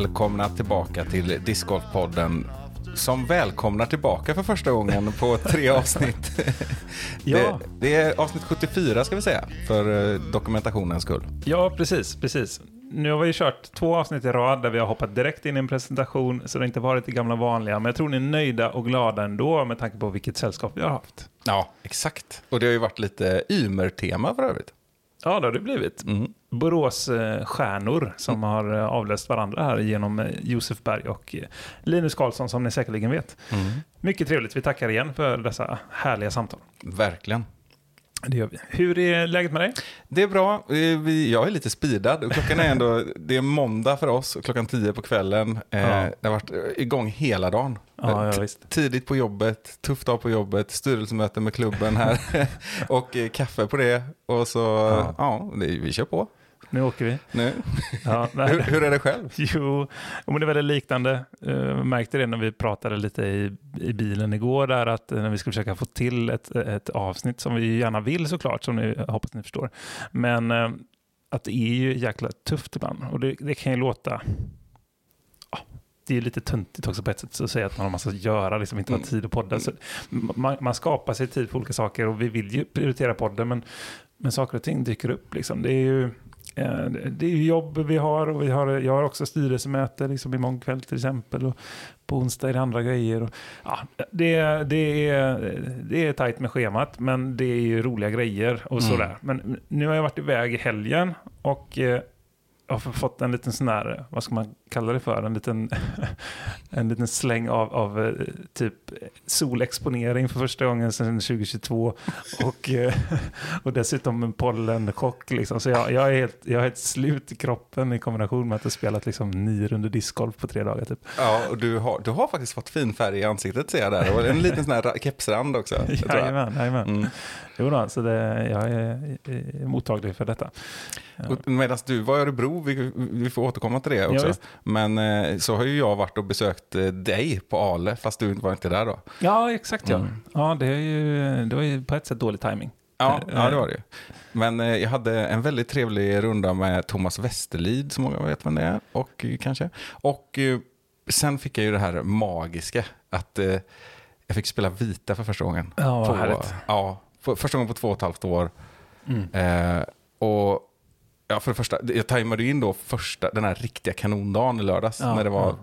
Välkomna tillbaka till Discgolfpodden som välkomnar tillbaka för första gången på tre avsnitt. Ja. det, det är avsnitt 74 ska vi säga, för eh, dokumentationens skull. Ja, precis, precis. Nu har vi kört två avsnitt i rad där vi har hoppat direkt in i en presentation, så det har inte varit det gamla vanliga. Men jag tror ni är nöjda och glada ändå med tanke på vilket sällskap vi har haft. Ja, exakt. Och det har ju varit lite Ymer-tema för övrigt. Ja, det har det blivit. Mm. Borås-stjärnor som har eh, avlöst varandra här genom eh, Josef Berg och eh, Linus Karlsson som ni säkerligen vet. Mm. Mycket trevligt. Vi tackar igen för dessa härliga samtal. Verkligen. Det gör vi. Hur är läget med dig? Det är bra. Eh, Jag är lite speedad. Klockan är ändå, det är måndag för oss, och klockan 10 på kvällen. Eh, Ja. Det har varit igång hela dagen. Ja, ja. Tidigt på jobbet, tufft dag på jobbet, styrelsemöte med klubben här och eh, kaffe på det. Och så, ja, vi kör på Nu åker vi. nu. Ja, Hur, hur är det själv? Jo, men det är väldigt liknande. Uh, märkte det när vi pratade lite i, i bilen igår där att eh, när vi ska försöka få till ett, ett avsnitt som vi gärna vill såklart, som ni hoppas ni förstår. Men eh, att det är ju jäkla tufft ibland och det, det kan ju låta det är lite töntigt också på ett sätt att säga att man har massa att göra, liksom inte har Mm. tid att podda. Så man, man skapar sig tid för olika saker och vi vill ju prioritera podden men, men saker och ting dyker upp. Liksom. Det är ju eh, det är ju jobb vi har och vi har, jag har också styrelsemöte liksom imorgon kväll till exempel. Och på onsdag är det andra grejer. Och, ja, det, det, är, det är tajt med schemat men det är ju roliga grejer och Mm. sådär. Men nu har jag varit iväg i helgen och eh, jag har fått en liten sån här, vad ska man kalla det för, en liten, en liten släng av, av eh, typ solexponering för första gången sedan 2022 och, eh, och dessutom en pollenchock. Liksom. Så jag, jag, är helt, jag är helt slut i kroppen i kombination med att ha spelat liksom nio runder discgolf på tre dagar. Typ. Ja, och du har, du har faktiskt fått fin färg i ansiktet ser jag där. Och en liten sån här ra- kepsrand också. jag. Jajamän, jajamän. Mm. Jo då, så det, jag är, är mottaglig för detta. Medan du var i Örebro, vi, vi får återkomma till det också. visst. Men eh, så har ju jag varit och besökt eh, dig på Ale, fast du var inte där då. Ja, exakt ja. Mm. Ja, det, är ju, det var ju på ett sätt dålig timing. Ja, Eh, ja det var det ju. Men jag hade en väldigt trevlig runda med Thomas Westerlid, som många vet vem det är, och kanske. Och sen fick jag ju det här magiska, att jag fick spela vita för första gången. Ja, vad härligt. Ja, för, första gången på två och ett halvt år. Mm. Eh, och ja, för det första, jag tajmade in då första, den här riktiga kanondagen i lördags. Ja, när det var,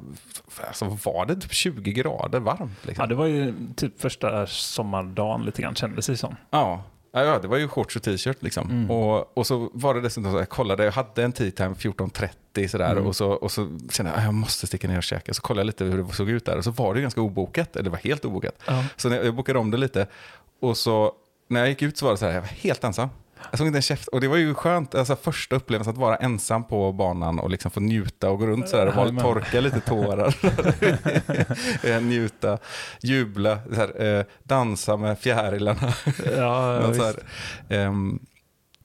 ja. alltså var det typ 20 grader varmt? Liksom. Ja, det var ju typ första sommardagen lite grann kändes det som. Ja. Ja, det var ju shorts och t-shirt liksom. Mm. Och, och så var det dessutom så, jag kollade, jag hade en tea time 14.30 sådär Mm. och, så, och så kände jag, "Ah, jag måste sticka ner och käka. Så kollade jag lite hur det såg ut där och så var det ganska obokat, eller det var helt obokat. Ja. Så jag, jag bokade om det lite och så när jag gick ut så var det så här, jag var helt ensam. Jag såg inte en käft. Och det var ju skönt, alltså första upplevelsen att vara ensam på banan och liksom få njuta och gå runt sådär och Jajamän. torka lite tårar. Eh, njuta, jubla, så här, eh, dansa med fjärilarna. Ja, Men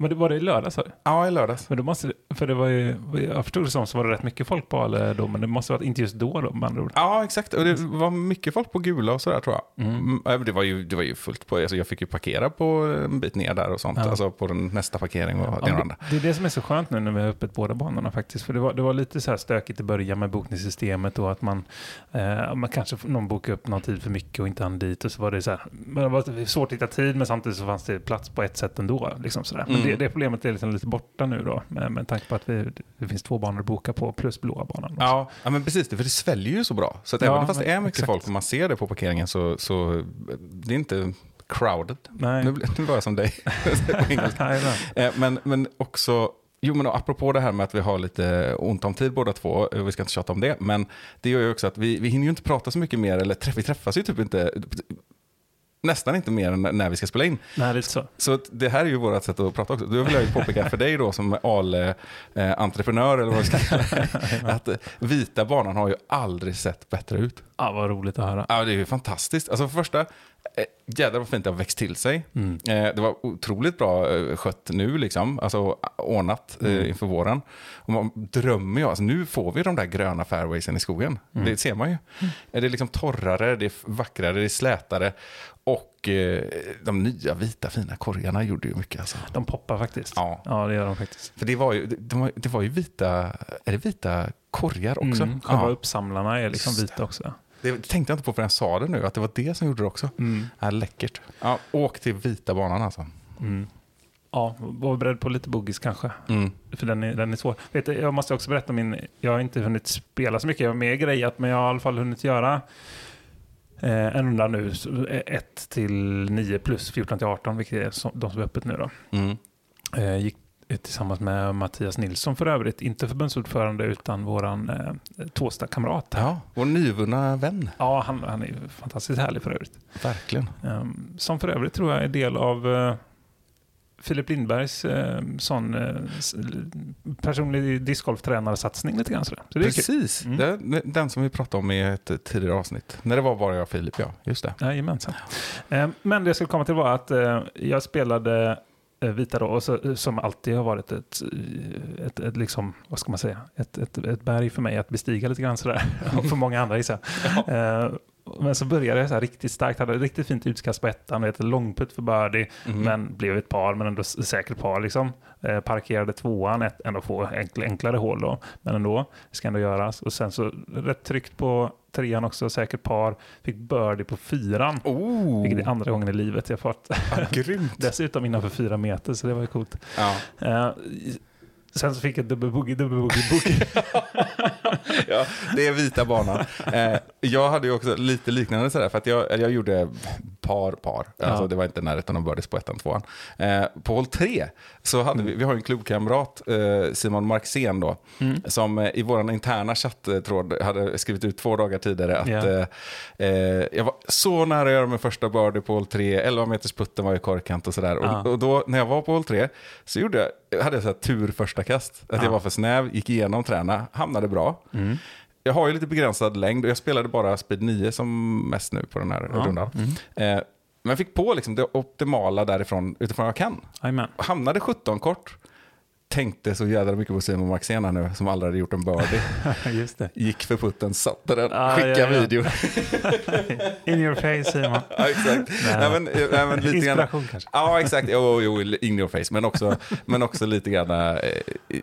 Men det var det i lördags? ja, i lördags. Men då måste för det var ju, jag förstod det som så var det rätt mycket folk på Ale då, men det måste vara inte just då då med andra ord. Ja, exakt. Och det var mycket folk på Gula och sådär tror jag. Mm. Mm, Det, var ju, det var ju fullt på, alltså jag fick ju parkera på en bit ner där och sånt. Ja. Alltså på den nästa parkering och Ja, det andra. det, är det som är så skönt nu när vi har öppet båda banorna faktiskt. För det var, det var lite så här stökigt i början med bokningssystemet och att man, eh, man kanske någon bokade upp någon tid för mycket och inte hann dit. Och så var det så här, det var svårt att hitta tid men samtidigt så fanns det plats på ett sätt ändå. Liksom så där. Men Mm. det, det problemet är liksom lite borta nu då med, med tanke på att vi, det finns två banor att boka på plus blåa banan. också. Ja, ja, men precis. Det, för det sväljer ju så bra. Så att Ja, även fast det är mycket exakt. folk och man ser det på parkeringen så, så det är inte crowded. Nej. Nu, nu var jag som dig. Eh, men, men också, jo men apropå det här med att vi har lite ont om tid båda två, eh, vi ska inte tjata om det, men det gör ju också att vi, vi hinner ju inte prata så mycket mer, eller träff, vi träffas ju typ inte, nästan inte mer än när vi ska spela in. Nej, lite så. Så det här är ju vårt sätt att prata också. Då vill jag ju påpeka för dig då som AL-entreprenör eller vad vi ska kalla det, att eh, vita banan har ju aldrig sett bättre ut. Ja, vad roligt att höra. Ja, det är ju fantastiskt. Alltså för första, eh, jädrar vad fint det har växt till sig. Mm. Eh, det var otroligt bra eh, skött nu, liksom. alltså ordnat Mm. eh, inför våren. Och man drömmer ju, alltså, nu får vi de där gröna fairwaysen i skogen. Mm. Det ser man ju. Eh, Det är liksom torrare, det är vackrare, det är slätare. Och eh, de nya vita fina korgarna gjorde ju mycket. Alltså. De poppar faktiskt. Ja. ja, det gör de faktiskt. För det var ju, det, det, var, det var ju vita, är det vita korgar också? Mm, själva ja. uppsamlarna är liksom Just vita också. Det tänkte jag inte på förrän jag sa det nu, att det var det som gjorde det också. Mm. Ja, läckert. Ja, åk till vita banan alltså. Mm. Ja, var beredd på lite boogies kanske. Mm. För den är, den är svår. Vet du, jag måste också berätta min... Jag har inte hunnit spela så mycket. Jag har mer grejat, men jag har i alla fall hunnit göra eh, en runda nu. 1 till 9 plus 14 till 18, vilket är som, de som är öppet nu då. Mm. Eh, gick tillsammans med Mattias Nilsson för övrigt. Inte förbundsordförande utan våran eh, Tåsta-kamrat. Ja, vår nyvunna vän. Ja, han, han är fantastiskt härlig för övrigt. Verkligen. Um, som för övrigt tror jag är del av eh, Filip Lindbergs eh, sån eh, personlig discgolftränarsatsning lite grann sådär. Så det. Precis, Mm. det, den som vi pratade om i ett tidigare avsnitt. När det var bara jag och Filip, ja. Just det. Jajamensan. Eh, Men det jag skulle komma till var att eh, jag spelade eh, vita då, och så, som alltid har varit ett, eh, ett, ett liksom, vad ska man säga, ett, ett, ett berg för mig att bestiga lite grann sådär. Och för många andra gissar jag. Men så började jag så här riktigt starkt, hade ett riktigt fint utkast på ettan, ett långputt för birdie, Mhm. men blev ett par, men ändå säkert par liksom. Eh, parkerade tvåan, ett, ändå få enkl, enklare hål då, men ändå, det ska ändå göras. Och sen så rätt tryckt på trean också, säkert par, fick birdie på fyran. Oh, Vilket är andra gången i livet jag fått. grymt. Dessutom innanför fyra meter, så det var ju coolt. Ja. Eh, sen så fick jag dubbelboogie, dubbelboogie, boogie. ja, det är vita banan. Eh, jag hade ju också lite liknande sådär, för att jag, jag gjorde par, par. Alltså, Ja. det var inte närheten av birdies på ettan, tvåan. Eh, på hål tre så hade vi, vi har en klubbkamrat, eh, Simon Marxén då, Mm. som eh, i vår interna chatttråd hade skrivit ut två dagar tidigare att Ja. eh, jag var så nära att göra min första birdie på hål tre, 11 meters putten var i korkant och sådär. Ja. Och, och då när jag var på hål tre så gjorde jag, hade jag så här tur första kast. Att Ja. jag var för snäv, gick igenom träna, hamnade bra. Mm. Jag har ju lite begränsad längd och jag spelade bara speed 9 som mest nu på den här Ja. rundan. Mm. Eh, men fick på liksom det optimala därifrån utifrån vad jag kan. Jajamän. Hamnade 17 kort. Tänkte så jävla mycket på Simon Maxén här nu som aldrig hade gjort en birdie. Just det. Gick för putten, satte den, Ah, skickade ja, ja. video. In your face, Simon. ja, exakt. Nej. Nej, men, nej, men lite grann, Inspiration kanske. Ja, exakt. Jo, jo, in your face. Men också, men också lite grann... Eh,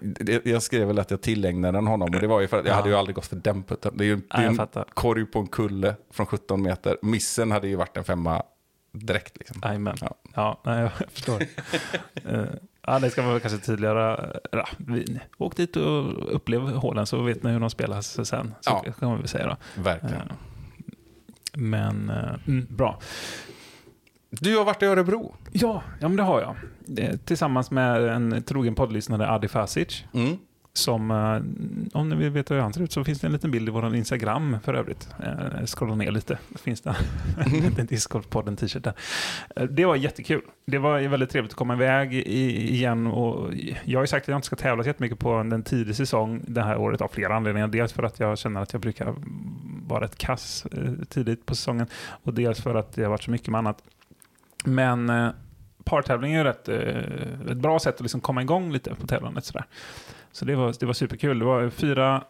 det- jag skrev väl att jag tillägnade den honom och det var ju för att jag Ja. hade ju aldrig gått för den putten. Det är ju det är en fattar. korg på en kulle från 17 meter. Missen hade ju varit en femma direkt. Liksom. Ja. Ja, jag förstår. Ja, det ska man kanske tydligare. Ja, vi, åk dit och upplev hålen så vet ni hur de spelas sen. Så Ja. kan man väl säga då. Verkligen. Eh, Men eh, mm, bra. Du har varit i Örebro. Ja, ja men det har jag. Tillsammans med en trogen poddlyssnare, Adi Fasic. Mm. Som, eh, om ni vill veta hur han ser ut så finns det en liten bild i vår Instagram för övrigt. Eh, scrolla ner lite, finns det en Discord-podden t-shirt där. Eh, Det var jättekul. Det var väldigt trevligt att komma iväg igen. Och jag har ju sagt att jag inte ska tävla så jättemycket på en tidig säsong det här året av flera anledningar. Dels för att jag känner att jag brukar vara ett kass eh, tidigt på säsongen och dels för att det har varit så mycket med annat. Men partävling är ju rätt, ett bra sätt att liksom komma igång lite på tävlandet. Sådär. Så det var, det var superkul. Det var fyra,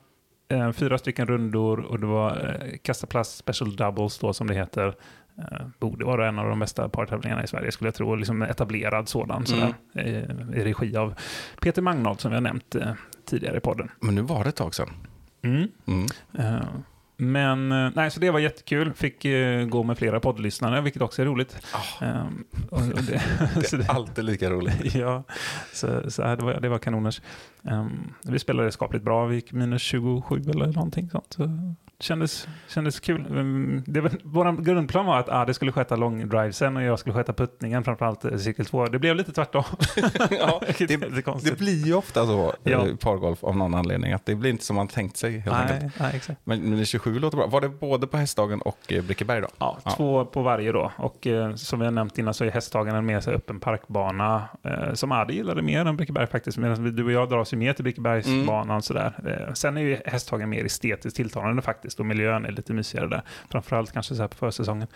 eh, fyra stycken rundor och det var eh, kasta plast special doubles då som det heter. Eh, borde vara en av de bästa partävlingarna i Sverige skulle jag tro. Liksom etablerad sådan sådär, eh, i regi av Peter Magnold som vi har nämnt eh, tidigare i podden. Men nu var det ett tag sedan. Mm. Mm. Men eh, nej, så det var jättekul. Fick eh, gå med flera poddlyssnare, vilket också är roligt. Och, och det, det det- är alltid lika roligt. ja, så, så det, var, det var kanoners. Um, vi spelade skapligt bra, vi gick minus 27 eller någonting sånt. Så det kändes, kändes kul. Um, det var, vår grundplan var att ah, det skulle sköta långdrivesen och jag skulle sköta puttningen, framförallt eh, cirkel 2. Det blev lite tvärtom. ja, det, det blir ju ofta så Ja. i pargolf av någon anledning. Att det blir inte som man tänkt sig. Nej, nej. Men, men 27 låter bra. Var det både på Hästdagen och eh, Brickeberg då? Ja, Ja. två på varje då. Och eh, som vi har nämnt innan så är Hästhagen en mer så öppen parkbana eh, som Adi gillade mer än Brickeberg faktiskt. Medan du och jag dras ju mer till Brickebergsbanan sådär. Eh, sen är ju Hästhagen mer estetiskt tilltalande faktiskt. Faktiskt. Och miljön är lite mysigare där. Framförallt kanske så här på försäsongen.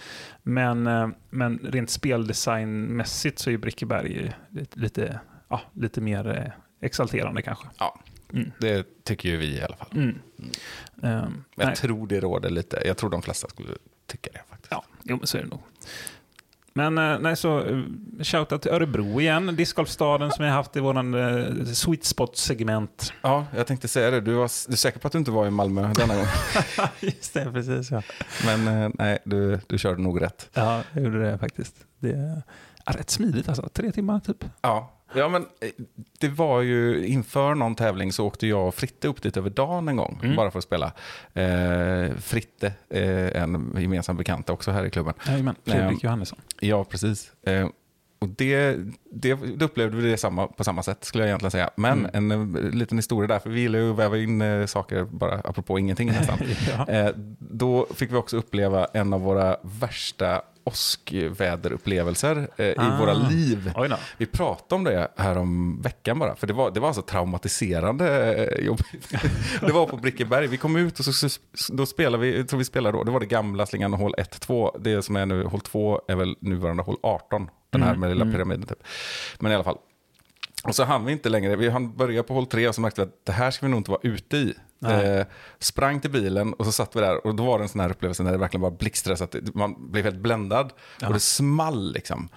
Men, eh, men rent speldesignmässigt så är Brickeberg lite, lite, ja, lite mer eh, exalterande kanske. Ja, Mm. det tycker ju vi i alla fall. Mm. Ehm, Jag nej. tror det råder lite. Jag tror de flesta skulle tycka det faktiskt. Ja, jo, så är det nog. Men eh, nej, så uh, shoutout till Örebro igen, discgolfstaden som har haft i våran uh, sweet spot-segment. Ja, jag tänkte säga det. Du, var, du är säker på att du inte var i Malmö denna gång? Just det, precis ja. Men eh, nej, du, du körde nog rätt. Ja, jag gjorde det faktiskt. Det är rätt smidigt alltså, tre timmar typ. Ja. Ja, men eh, det var ju inför någon tävling så åkte jag och Fritte upp dit över dagen en gång, Mm. bara för att spela. Eh, Fritte, eh, en gemensam bekant också här i klubben. Jajamän, Fredrik Ehm, Johannesson. Ja, precis. Eh, och det, det, det upplevde vi det samma, på samma sätt, skulle jag egentligen säga. Men en eh, liten historia där, för vi gillar ju att väva in eh, saker, bara apropå ingenting nästan. ja. Eh, då fick vi också uppleva en av våra värsta åskväderupplevelser eh, i Ah. våra liv. Oj då. Vi pratade om det här om veckan bara, för det var, det var alltså traumatiserande eh, jobbigt. det var på Brickeberg, vi kom ut och så, så, då spelade vi, jag tror vi spelade då, det var det gamla slingan hål 1-2. Det som är nu hål 2 är väl nuvarande hål 18, den här Mm, med lilla mm. pyramiden typ. Men i alla fall. Och så hann vi inte längre, vi hann börja på hål 3 och så märkte vi att det här ska vi nog inte vara ute i. Eh, sprang till bilen och så satt vi där och då var det en sån här upplevelse när det verkligen bara blixtrade så att man blev helt bländad. Ja. Och det small liksom.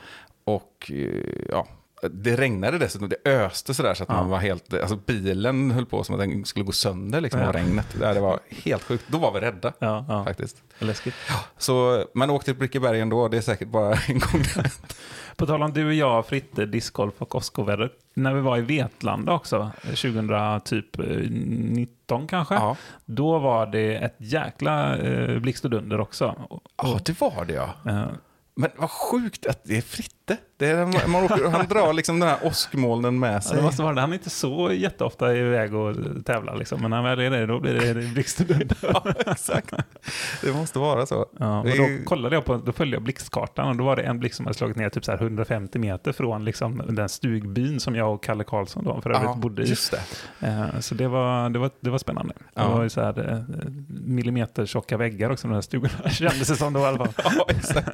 Och eh, ja, det regnade dessutom, det öste sådär så att man var helt, alltså bilen höll på som att den skulle gå sönder liksom av regnet. Det, var helt sjukt, då var vi rädda faktiskt. läskigt. Så man åkte till Brickeberg ändå, det är säkert bara en gång. På tal om du och jag, Fritte, discgolf och åskoväder. När vi var i Vetlanda också, 2019 typ, eh, 19 kanske. Ja. Då var det ett jäkla eh, blixt och dunder också. Ja, det var det ja. eh, Men vad sjukt att det är Fritte. Det är, man åker, han drar liksom den här åskmolnen med ja, sig. det måste vara det. Han är inte så jätteofta iväg och tävlar, liksom. men när han väl är det, då blir det blixt och dunder. Ja, exakt. Det måste vara så. Ja, Det och då kollade jag på, då följde jag blixtkartan och då var det en blixt som hade slagit ner typ så här 150 meter från liksom den stugbyn som jag och Kalle Karlsson då för övrigt Ja, bodde i. just det. Eh, Så det var, det var, det var spännande. Det Ja. var ju så här eh, millimeter tjocka väggar också, de här stugorna kändes det som då i alla fall. Ja, exakt.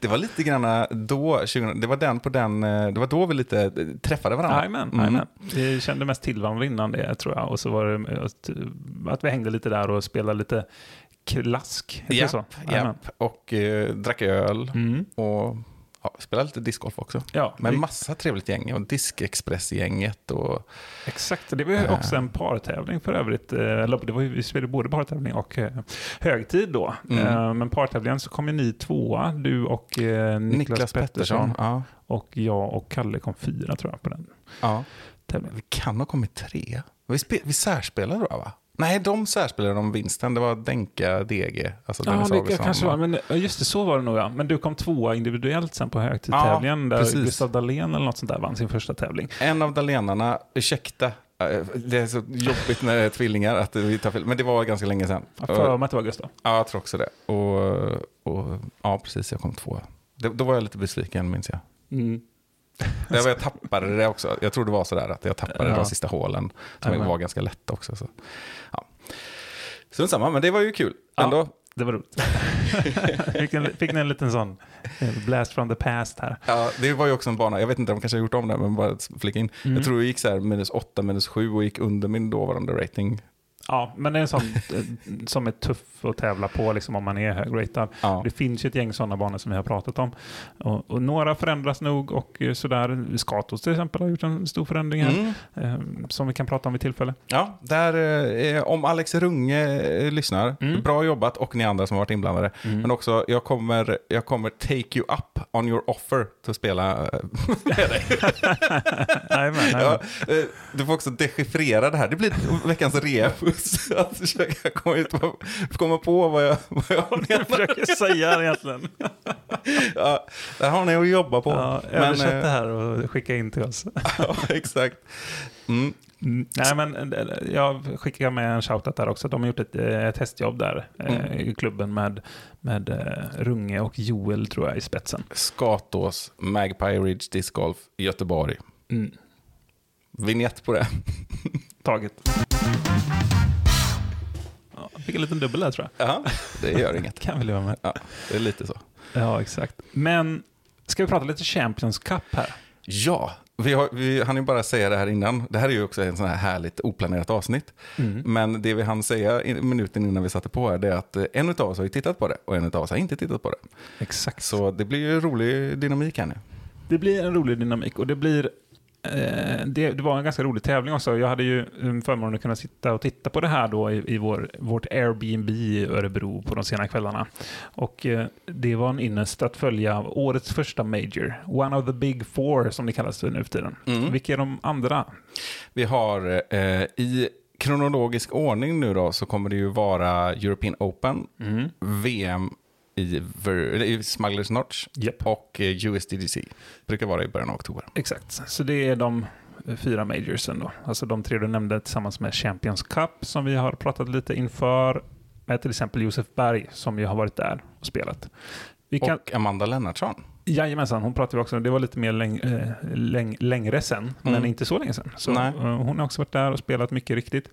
Det var lite grann då, 2000, det var den på den, eh, det var då vi lite eh, träffade varandra. Jajamän, Mm. jajamän. Vi kände mest till varandra innan det tror jag. Och så var det att, att vi hängde lite där och spelade lite klask. så? Japp, Jajamän. japp. Och eh, drack öl Mm. och ja, spelade lite discgolf också. Ja, vi- massa trevligt gäng. Och Diskexpress-gänget och... Exakt, det var ju Ja. också en partävling för övrigt. Eh, Eller det var ju, vi spelade både partävling och eh, högtid då. Mm. Eh, Men partävlingen så kom ju ni tvåa, du och eh, Niklas, Niklas Pettersson. Ja, Och jag och Kalle kom fyra tror jag på den ja. tävlingen. Vi kan ha kommit tre. Vi, vi särspelade då va? Nej, de särspelade om vinsten. Det var Denka DG. Alltså Ja, Dennis Augustsson. kanske var, men ja, just det, så var det nog ja. Men du kom tvåa individuellt sen på högtidstävlingen där precis. Gustav Dahlén eller något sånt där vann sin första tävling. En av dalenarna, ursäkta, eh, det är så jobbigt när det är tvillingar att vi tar fel, men det var ganska länge sedan. Jag för mig att det var Gustav. Ja, jag tror också det. Och, och ja, precis, jag kom två. Det, då var jag lite besviken, minns jag. Mm. Jag, jag tappade det också. Jag tror det var sådär att jag tappade Ja. de sista hålen, som Jajamän. var ganska lätta också. Så. Ja. Strunt samma, men det var ju kul Ja. ändå. Det var roligt. fick, en, fick ni en liten sån eh, blast from the past här? Ja, det var ju också en bana, jag vet inte, de kanske har gjort om det, men bara flika in. Mm. Jag tror jag gick så här minus 8, minus 7 och gick under min dåvarande rating. Ja, men det är en sån eh, som är tuff att tävla på liksom, om man är högratad. Ja. Det finns ju ett gäng sådana banor som vi har pratat om. Och, och några förändras nog och eh, sådär. Skatos till exempel har gjort en stor förändring här. Mm. eh, Som vi kan prata om vid tillfälle. Ja, där, eh, om Alex Runge eh, lyssnar, Mm. bra jobbat och ni andra som har varit inblandade. Mm. Men också, jag kommer, jag kommer take you up on your offer till att spela med dig. Ja, du får också dechiffrera det här. Det blir veckans rebus. Att försöka komma, ut, komma på vad jag, vad jag menat. försöker säga egentligen. Ja, där har ni att jobba på. Ja, översätt eh, det här och skicka in till oss. ja, exakt. Mm. Mm. Nej, men eh, jag skickar med en shoutout där också. De har gjort ett, eh, ett testjobb där Mm. i klubben med, med Runge och Joel tror jag i spetsen. Skatås, Magpie Ridge Disc Golf, Göteborg. Mm. Vignett på det. Taget. Ja, Han fick en liten dubbel där tror jag. Ja, det gör inget. Kan vi leva med. Ja, det är lite så. Ja, exakt. Men ska vi prata lite Champions Cup här? Ja, vi, har, vi hann ju bara säga det här innan. Det här är ju också en sån här härligt oplanerat avsnitt. Mm. Men det vi hann säga i minuten innan vi satte på här, det är att eh, en av oss har ju tittat på det och en av oss har inte tittat på det. Exakt. Så det blir ju rolig dynamik här nu. Det blir en rolig dynamik och det blir det, det var en ganska rolig tävling också. Jag hade ju um, förmånen att kunna sitta och titta på det här då i, i vår, vårt Airbnb i Örebro på de sena kvällarna. Och eh, det var en ynnest att följa årets första Major. One of the big four som det kallas nu för tiden. Mm. Vilka är de andra? Vi har eh, i kronologisk ordning nu då så kommer det ju vara European Open, Mm. VM i, Ver- i Smugglers Notch Japp. och eh, USDGC. Brukar vara i början av oktober. Exakt, så det är de eh, fyra majorsen då. Alltså de tre du nämnde tillsammans med Champions Cup som vi har pratat lite inför. Med till exempel Josef Berg som ju har varit där och spelat. Vi kan, Och Amanda Lennartsson. Jajamensan, hon pratade vi också om. Det var lite mer läng, eh, läng, längre sen, men Mm. inte så länge sen. Så, Nej. hon har också varit där och spelat mycket riktigt.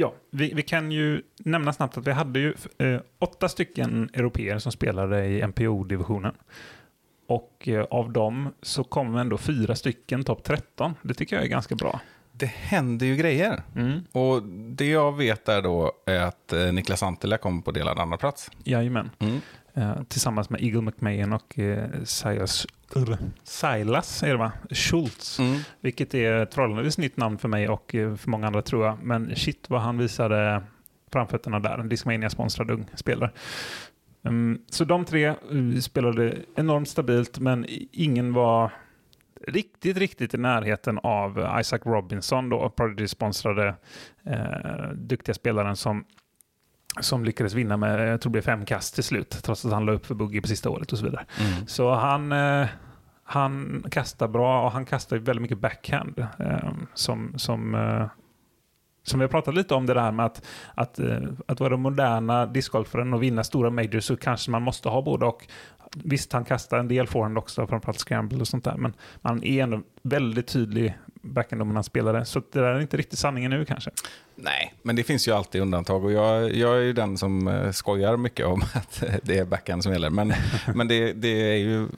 Ja, vi, vi kan ju nämna snabbt att vi hade ju eh, åtta stycken europeer som spelade i MPO-divisionen. Och eh, av dem så kom ändå fyra stycken topp 13. Det tycker jag är ganska bra. Det händer ju grejer. Mm. Och det jag vet är då är att eh, Niklas Antila kom på delad andra plats. Jajamän. Mm. Eh, tillsammans med Eagle McMahon och eh, Silas, Silas är det va? Schultz. Mm. Vilket är ett förhållandevis nytt namn för mig och eh, för många andra tror jag. Men shit vad han visade framfötterna där. En Discmania-sponsrad ung spelare. Mm, så de tre spelade enormt stabilt men ingen var riktigt, riktigt i närheten av Isaac Robinson då, Prodigy-sponsrade eh, duktiga spelaren som som lyckades vinna med, jag tror det blev fem kast till slut, trots att han la upp för buggy på sista året och så vidare. Mm. Så han, eh, han kastar bra och han kastar väldigt mycket backhand. Eh, som, som, eh, som vi har pratat lite om det där med att, att, att vara moderna discgolfaren och vinna stora majors så kanske man måste ha både och. Visst, han kastar en del forehand också, framförallt scramble och sånt där, men han är ändå väldigt tydlig backhanddominant spelare. Så det där är inte riktigt sanningen nu kanske. Nej, men det finns ju alltid undantag och jag, jag är ju den som eh, skojar mycket om att det är backhand som gäller. Men, men det, det är ju,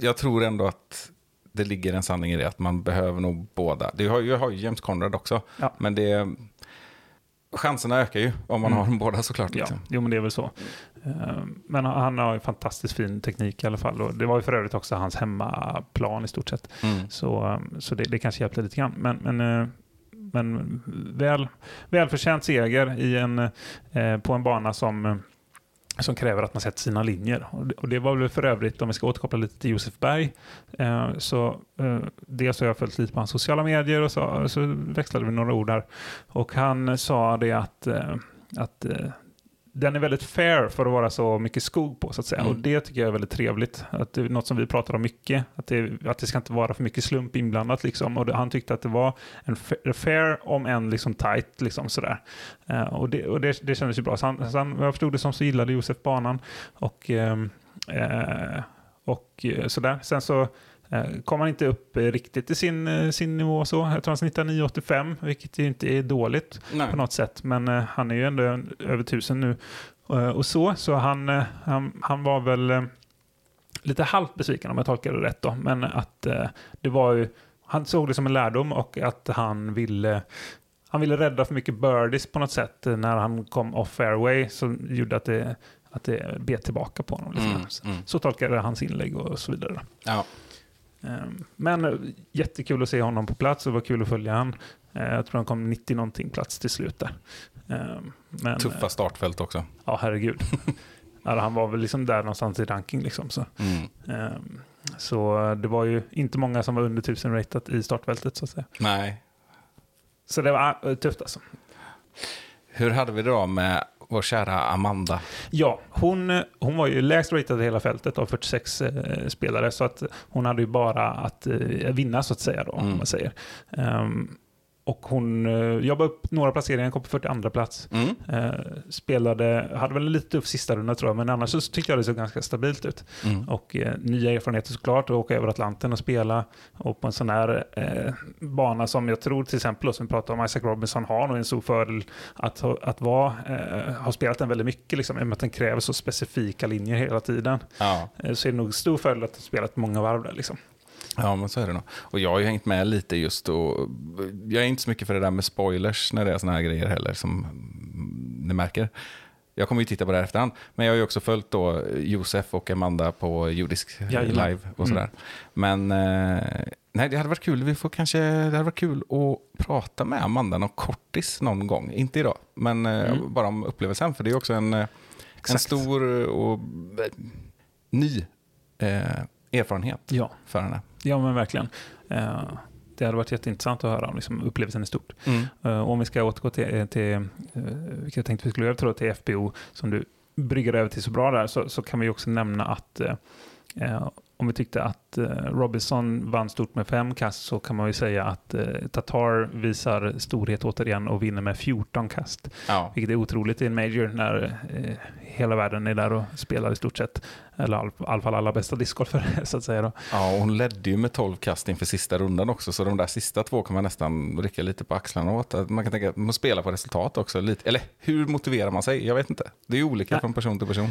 jag tror ändå att det ligger en sanning i det, att man behöver nog båda. Det har, jag har ju James Conrad också, Ja. men det, chanserna ökar ju om man Mm. har dem båda såklart. Ja, Liksom. jo, men det är väl så. Eh, Men han har ju fantastiskt fin teknik i alla fall. Och det var ju för övrigt också hans hemmaplan i stort sett. Mm. Så, um, så det, det kanske hjälpte lite grann. Men, men, eh, men väl, välförtjänt seger i en, eh, på en bana som, eh, som kräver att man sätter sina linjer. Och det, var väl för övrigt, om vi ska återkoppla lite till Josef Berg, eh, så eh, dels har jag följt lite på hans sociala medier och så, så växlade vi några ord här. Och han sa det att, eh, att den är väldigt fair för att vara så mycket skog på så att säga. Mm. Och det tycker jag är väldigt trevligt. Att det är något som vi pratar om mycket. Att det, att det ska inte vara för mycket slump inblandat liksom. Och det, han tyckte att det var en fa- fair om en liksom tight liksom sådär. Eh, och det, och det, det kändes ju bra. Så han, så han, jag förstod det som så gillade Josef banan. Och, eh, och eh, sådär. Sen så kom han inte upp eh, riktigt i sin, eh, sin nivå så. Jag tror han snittar 9,85 vilket ju inte är dåligt Nej. på något sätt. Men eh, han är ju ändå över tusen nu. Eh, och så, så han, eh, han, han var väl eh, lite halvt besviken om jag tolkar det rätt då. Men att eh, det var ju, han såg det som en lärdom och att han ville han ville rädda för mycket birdies på något sätt eh, när han kom off fairway som gjorde att det, att det bet tillbaka på honom. Lite Mm, mm. Så tolkade jag hans inlägg och så vidare. Ja. Ehm, Men eh, jättekul att se honom på plats och det var kul att följa han. Eh, Jag tror han kom 90 någonting plats till slut där. Ehm, Men, Tuffa startfält också. Ja, herregud. ja, han var väl liksom där någonstans i ranking. Liksom, så. Mm. Ehm, så eh, det var ju inte många som var under 1000 ratat i startfältet så att säga. Nej. Så det var eh, tufft alltså. Hur hade vi det då med vår kära Amanda? Ja, hon, hon var ju lägst ratad i hela fältet av 46 eh, spelare. Så att hon hade ju bara att eh, vinna så att säga då, Mm. om man säger. Ehm, och hon uh, jobbade upp några placeringar, kom på 42 plats. Mm. Eh, spelade, hade väl en lite tuff sista runda tror jag, men annars så tyckte jag det såg ganska stabilt ut. Mm. Och eh, nya erfarenheter såklart, att åka över Atlanten och spela. Och på en sån här eh, bana som jag tror till exempel, som vi pratade om, Isaac Robinson har nog en stor fördel att, att vara, eh, ha spelat den väldigt mycket, liksom, i och med att den kräver så specifika linjer hela tiden. Ja. Eh, så är det nog stor fördel att ha spelat många varv där. Liksom. Ja, men så är det nog. Och jag har ju hängt med lite just och jag är inte så mycket för det där med spoilers när det är såna här grejer heller som mm, ni märker. Jag kommer ju titta på det här efterhand. Men jag har ju också följt då Josef och Amanda på judisk Jajamän. live och sådär. Men eh, nej, det hade varit kul. Vi får kanske, det hade varit kul att prata med Amanda någon kortis någon gång. Inte idag, men eh, Mm. bara om upplevelsen. För det är också en, eh, en stor och ny eh, erfarenhet Ja. för henne. Ja, men verkligen. Eh, det hade varit jätteintressant att höra om liksom, upplevelsen i stort. Mm. Eh, om vi ska återgå till, till uh, vilket jag tänkte vi skulle göra, tror jag, till FBO, som du brygger över till så bra där, så, så kan vi också nämna att eh, eh, om vi tyckte att eh, Robinson vann stort med fem kast så kan man ju säga att eh, Tatar visar storhet återigen och vinner med 14 kast. Ja. Vilket är otroligt i en major när eh, hela världen är där och spelar i stort sett. Eller i all- i alla fall alla bästa discgolfare så att säga. Då. Ja, hon ledde ju med 12 kast inför sista rundan också, så de där sista två kan man nästan rycka lite på axlarna åt. Man kan tänka att man spelar på resultat också. Lite. Eller hur motiverar man sig? Jag vet inte. Det är olika Nej. från person till person.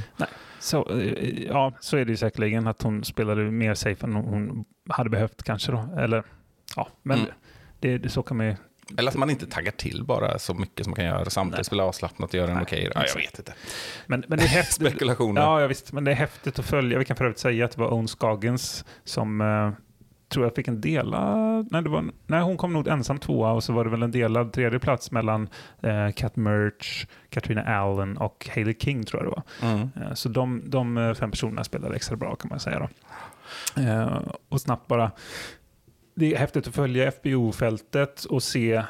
Så, eh, ja, så är det ju säkerligen att hon spelade mer safe än hon hade behövt kanske då. Eller, ja, men Mm. det, det, så kan man ju... Eller att man inte taggar till bara så mycket som man kan göra. Samtidigt spela avslappnat och göra en okej. Ja, jag vet inte. Men, men det är häftigt. Spekulationer. Ja, ja, visst. Men det är häftigt att följa. Vi kan för övrigt säga att det var Owen Skagens som eh, tror jag fick en delad... Nej, det var, nej, hon kom nog ensam tvåa och så var det väl en delad tredje plats mellan eh, Kat Merch, Katrina Allen och Hailey King tror jag det var. Mm. Eh, Så de, de eh, fem personerna spelade extra bra kan man säga. Då. Eh, Och snabbt bara, det är häftigt att följa FBO-fältet och se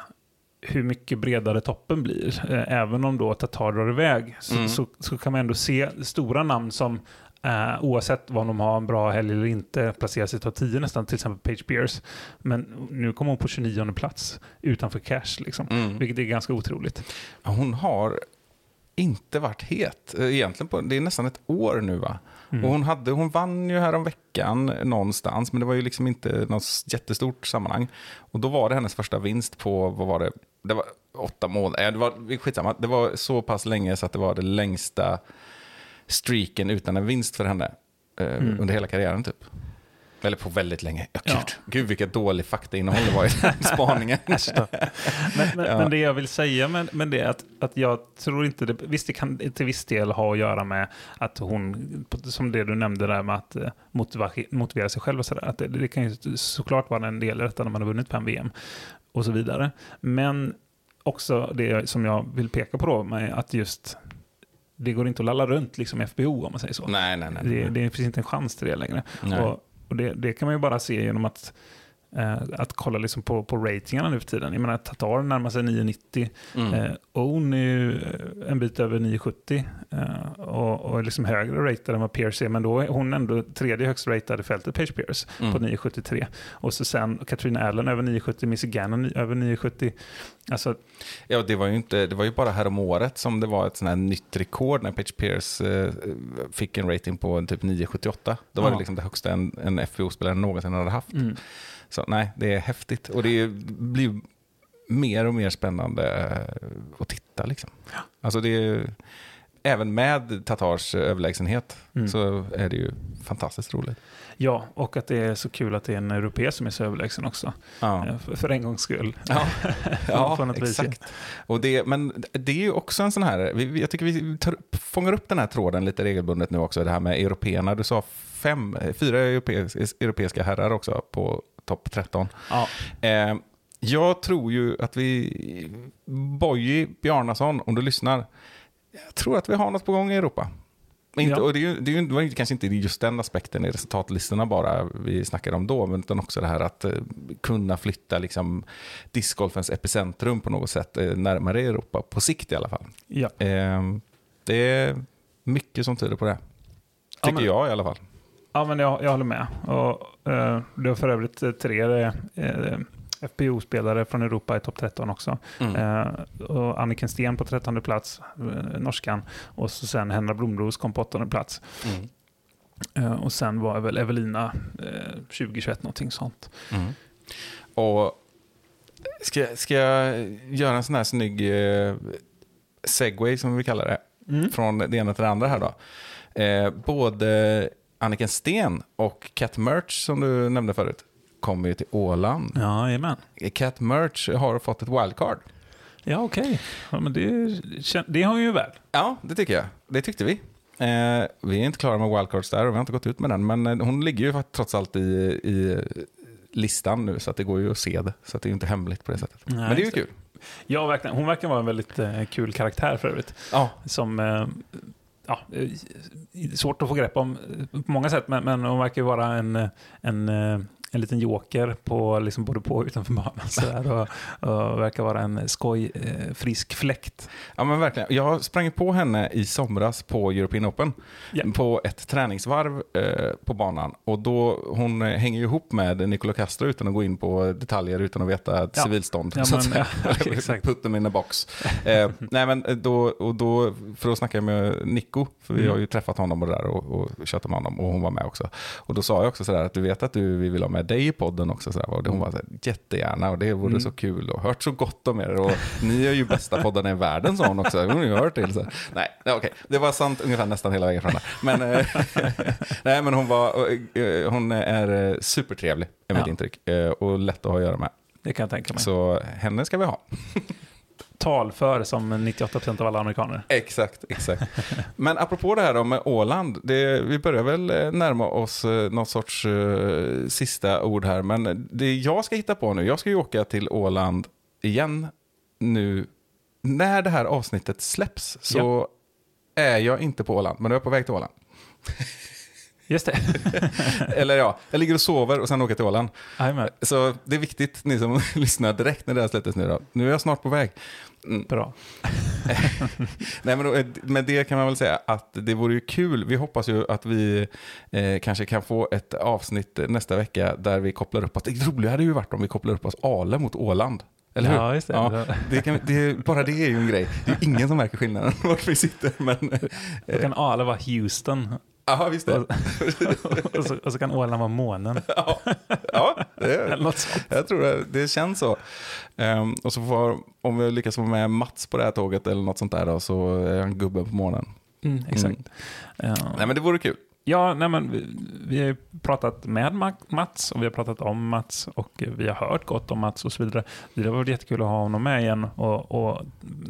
hur mycket bredare toppen blir. Eh, Även om då Tatar drar iväg så, Mm. så, så kan man ändå se stora namn som eh, oavsett vad de har en bra helg eller inte placerar sig topp 10 nästan, till exempel Page Pierce. Men nu kommer hon på 29 plats utanför cash, liksom. Mm. vilket är ganska otroligt. Hon har inte varit het. Eh, Egentligen på, det är nästan ett år nu va? Mm. Och hon, hade, hon vann ju här om veckan någonstans, men det var ju liksom inte något jättestort sammanhang. Och då var det hennes första vinst på, vad var det? Det var åtta månader, äh, det var skitsamma. Det var så pass länge så att det var det längsta streaken utan en vinst för henne eh, Mm. under hela karriären typ. Eller på väldigt länge. Ja, Ja. gud, gud vilket dålig faktainnehåll det var i den spaningen. Men, men, Ja. men det jag vill säga med, med det är att, att jag tror inte det, visst det kan till viss del ha att göra med att hon, som det du nämnde där med att eh, motivera, motivera sig själv och sådär, att det, det kan ju såklart vara en del i detta när man har vunnit fem VM och så vidare. Men också det som jag vill peka på då, med att just det går inte att lalla runt liksom FBO om man säger så. nej, nej, nej. Det, det finns inte en chans till det längre. Och, och det, det kan man ju bara se genom att, att kolla liksom på, på ratingarna nu för tiden. Jag menar, Tatar närmar sig 990. Mm. Eh, Own är ju eh, en bit över 970 eh, och, och är liksom högre ratad än vad Pierce är. Men då är hon ändå tredje högst ratad i fältet, Page Pierce, Mm. på 973. Och så sen Katrina Allen över 970, Missy Gannon över 970. Alltså, Ja, det var ju inte, det var ju bara här om året som det var ett sånt här nytt rekord när Page Pierce eh, fick en rating på typ 978. Då var Ja. det liksom det högsta en, en FBO-spelare någonsin hade haft. mm. Så nej, det är häftigt. Och det blir mer och mer spännande eh, att titta liksom. Alltså det är, även med Tatars överlägsenhet Mm. så är det ju fantastiskt roligt. Ja, och att det är så kul att det är en europé som är så överlägsen också. Ja. Eh, För, en gångs skull. Ja, ja exakt. Och det, men det är ju också en sån här, jag tycker vi tar, fångar upp den här tråden lite regelbundet nu också, det här med européerna. Du sa fem, fyra europeiska herrar också på topp 13. Ja. Eh, jag tror ju att vi, Boji Bjarnason, om du lyssnar, jag tror att vi har något på gång i Europa. Inte, Ja. och det, är ju, det, är ju, det var kanske inte just den aspekten i resultatlistorna bara vi snackade om då, men utan också det här att eh, kunna flytta liksom, discgolfens epicentrum på något sätt eh, närmare Europa, på sikt i alla fall. Ja. Eh, det är mycket som tyder på det. Ja, Tycker men- jag i alla fall. Ja, men jag, jag håller med. Och, eh, det var för övrigt eh, tre eh, FPO-spelare från Europa i topp 13 också. Mm. Eh, och Anniken Sten på 13 plats, eh, norskan. Och så sen Henna Blomros kom på 8 plats. Mm. Eh, och sen var väl Evelina eh, 2021 någonting sånt. Mm. Och ska, ska jag göra en sån här snygg eh, segway som vi kallar det, Mm. från det ena till det andra här då. Eh, både Anniken Sten och Cat Merch som du nämnde förut kommer ju till Åland. Ja, jajamän. Cat Merch har fått ett wildcard. Ja, okej. Ja, men det, det har ju väl. Ja, det tycker jag. Det tyckte vi. Eh, vi är inte klara med wildcards där och vi har inte gått ut med den. Men eh, hon ligger ju trots allt i, i listan nu så att det går ju att se det. Så att det är ju inte hemligt på det sättet. Nej, men det är ju kul. Ja, verkligen. Hon verkar vara en väldigt eh, kul karaktär för övrigt. Ja, Som, eh, ja, eh, svårt att få grepp om eh, på många sätt, men, men hon verkar ju vara en, eh, en, en liten joker på, liksom både på och utanför banan. Så där, och, och verkar vara en skoj, eh, frisk fläkt. ja, men verkligen. Jag sprang på henne i somras på European Open. Ja. På ett träningsvarv eh, på banan. Och då, hon hänger ju ihop med Nicola Castro utan att gå in på detaljer, utan att veta ett Ja. civilstånd. Ja, men- ja, exakt. Put them in a box. Eh, nej, men då, och då, för att snacka med Nico, för vi Mm. har ju träffat honom och, där och, och tjötat med honom och hon var med också. Och då sa jag också sådär att du vet att du, vi vill ha med dig i podden också. Sådär. Och hon var såhär, jättegärna och det vore Mm. så kul och hört så gott om er. Och ni är ju bästa poddarna i världen sa hon också. Hon har ju hört till. Så. Nej, nej, okej. Det var sant ungefär nästan hela vägen fram där. Men, eh, nej, men hon, var, eh, hon är eh, supertrevlig, är mitt Ja. intryck. Och lätt att ha att göra med. Det kan jag tänka mig. Så henne ska vi ha. Talför som 98% av alla amerikaner. Exakt, exakt. Men apropå det här då med Åland, det, vi börjar väl eh, närma oss eh, någon sorts eh, sista ord här. Men det jag ska hitta på nu, jag ska ju åka till Åland igen nu. När det här avsnittet släpps så är jag inte på Åland, men jag är på väg till Åland. Just det. Eller ja, jag ligger och sover och sen åker jag till Åland. Jajamän. Så det är viktigt, ni som lyssnar direkt när det här släpptes nu då. Nu är jag snart på väg. Bra. Nej, men då, med det kan man väl säga att det vore ju kul. Vi hoppas ju att vi eh, kanske kan få ett avsnitt nästa vecka där vi kopplar upp oss. Det roliga hade ju varit om vi kopplar upp oss Ale mot Åland. Eller hur? Ja, just det. Ja, det kan, det, bara det är ju en grej. Det är ingen som märker skillnaden vart vi sitter. Men, Då kan Ale vara Houston ja, visst det. och, så, och så kan Åland vara månen. Ja, ja det, Eller något sånt. jag tror det, det känns så. Ehm, och så får, om vi lyckas få med Mats på det här tåget eller något sånt där då, så är han gubben på månen. Mm, exakt. Ja. Nej, men det vore kul. Ja, nej men vi, vi har ju pratat med Ma- Mats och vi har pratat om Mats och vi har hört gott om Mats och så vidare. Det varit jättekul att ha honom med igen och, och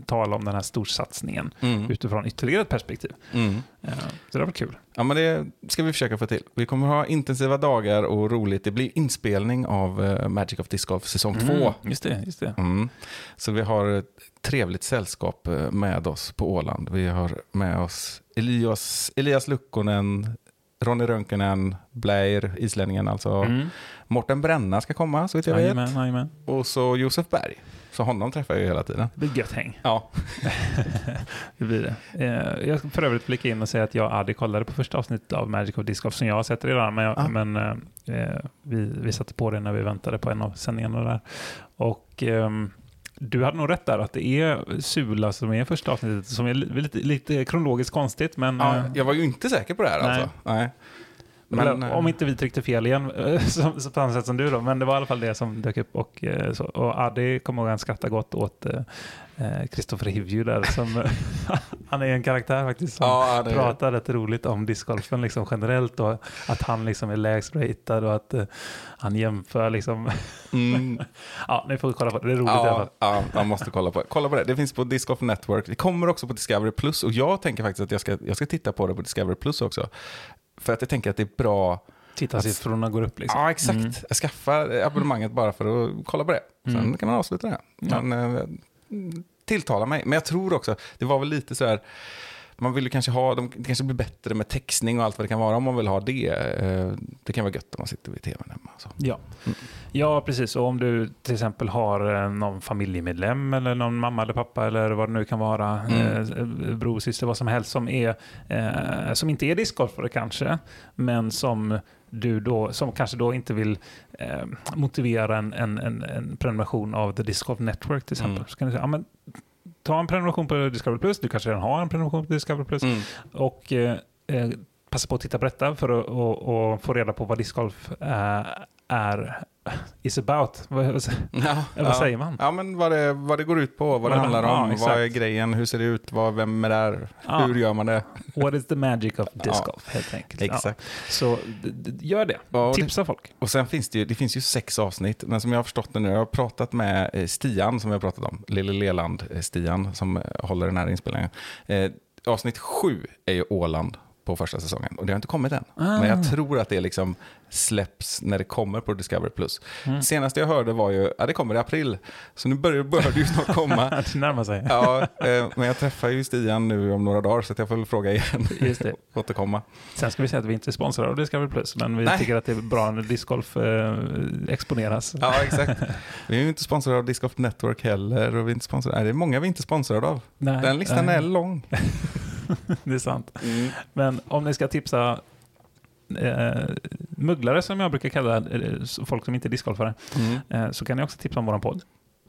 tala om den här storsatsningen Mm. utifrån ytterligare ett perspektiv. Mm. Ja, så det var kul. Ja, men det ska vi försöka få till. Vi kommer ha intensiva dagar och roligt. Det blir inspelning av eh, Magic of Disc Golf säsong två. Mm, just det, just det. Mm. Så vi har ett trevligt sällskap eh, med oss på Åland. Vi har med oss Elias, Elias Lukkonen, Ronny Rönkönen, Blair, islänningen alltså. Mm. Mårten Bränna ska komma, så vitt jag vet. Jajamän, jajamän. Och så Josef Berg. Så honom träffar jag ju hela tiden. Det blir gött häng. Ja, Det blir det. Eh, Jag ska för övrigt flika in och säga att jag Adi kollade på första avsnittet av Magic of Disc Golf som jag har sett redan, men, jag, Ah. men eh, eh, vi, vi satte på det när vi väntade på en av sändningarna där. Och ehm, du hade nog rätt där att det är Sula som är första avsnittet, som är li- lite, lite kronologiskt konstigt, men ja eh, jag var ju inte säker på det här Nej. alltså. Nej. Men, eh, om inte vi tryckte fel igen, eh, som, som på samma sätt som du då. Men det var i alla fall det som dök upp. Och, eh, så, och Adi kommer ihåg att han skrattade gott åt Kristoffer eh, Hivju där. Som, han är en karaktär faktiskt som ja, pratar rätt roligt om discgolfen liksom generellt. Och att han liksom är lägst ratad och att eh, han jämför liksom. mm, ja, ni får kolla på det. Det är roligt i alla Ja, fall. ja, man måste kolla på det. Kolla på det. Det finns på Disc Golf Network. Det kommer också på Discovery Plus. Och jag tänker faktiskt att jag ska, jag ska titta på det på Discovery Plus också. För att jag tänker att det är bra. Tittarsiffrorna går upp liksom. Ja, exakt. Mm. Jag skaffar abonnemanget bara för att kolla på det. Sen Mm. kan man avsluta det. Ja. Men, eh, tilltala mig. Men jag tror också, det var väl lite så här, man vill ju kanske ha, de det kanske blir bättre med textning och allt vad det kan vara om man vill ha det. Eh, det kan vara gött om man sitter vid tvn hemma. Så. Ja. Mm. ja, precis. Och om du till exempel har eh, någon familjemedlem eller någon mamma eller pappa eller vad det nu kan vara, Mm. eh, bror, syster, vad som helst som, är, eh, som inte är discgolfare kanske, men som du då, som kanske då inte vill eh, motivera en, en, en, en prenumeration av The Disc Golf Network till exempel. Mm. Så kan du säga, ja, men, ta en prenumeration på Discovery Plus, du kanske redan har en prenumeration på Discovery Plus, Mm. och eh, eh, passa på att titta på detta för att och, och få reda på vad discgolf eh, är is about. Vad, vad, Ja, vad säger man? Ja, men vad det, vad det går ut på, vad, Vad det handlar ja, om, vad exakt. är grejen, hur ser det ut, vad, vem är där, Ja. hur gör man det? What is the magic of Ja. discgolf helt enkelt. Ja. Exakt. Så gör det. Ja, och det- Tipsa folk. Och sen finns det ju, det finns ju sex avsnitt, men som jag har förstått det nu, jag har pratat med eh, Stian som vi har pratat om, Lille Leland eh, som håller den här inspelningen. Eh, avsnitt sju är ju Åland på första säsongen och det har inte kommit än. Ah. Men jag tror att det liksom släpps när det kommer på Discovery+. Plus. Mm. Senaste jag hörde var ju, ja det kommer i april, så nu börjar, börjar det ju snart komma. det närmar sig. Ja, eh, men jag träffar ju Stian nu om några dagar så jag får väl fråga igen. Just det. Återkomma. Sen ska vi säga att vi inte är sponsrade av Discovery Plus, men vi Nej. tycker att det är bra när discgolf eh, exponeras. Ja, exakt. Vi är ju inte sponsrade av Disc Golf Network heller. Och vi är inte sponsrade, nej, det är många vi inte är sponsrade av. Nej, Den listan nej, är lång. Det är sant. Men om ni ska tipsa eh, mugglare, som jag brukar kalla eh, folk som inte är discgolfare, Mm. eh, så kan ni också tipsa om vår podd.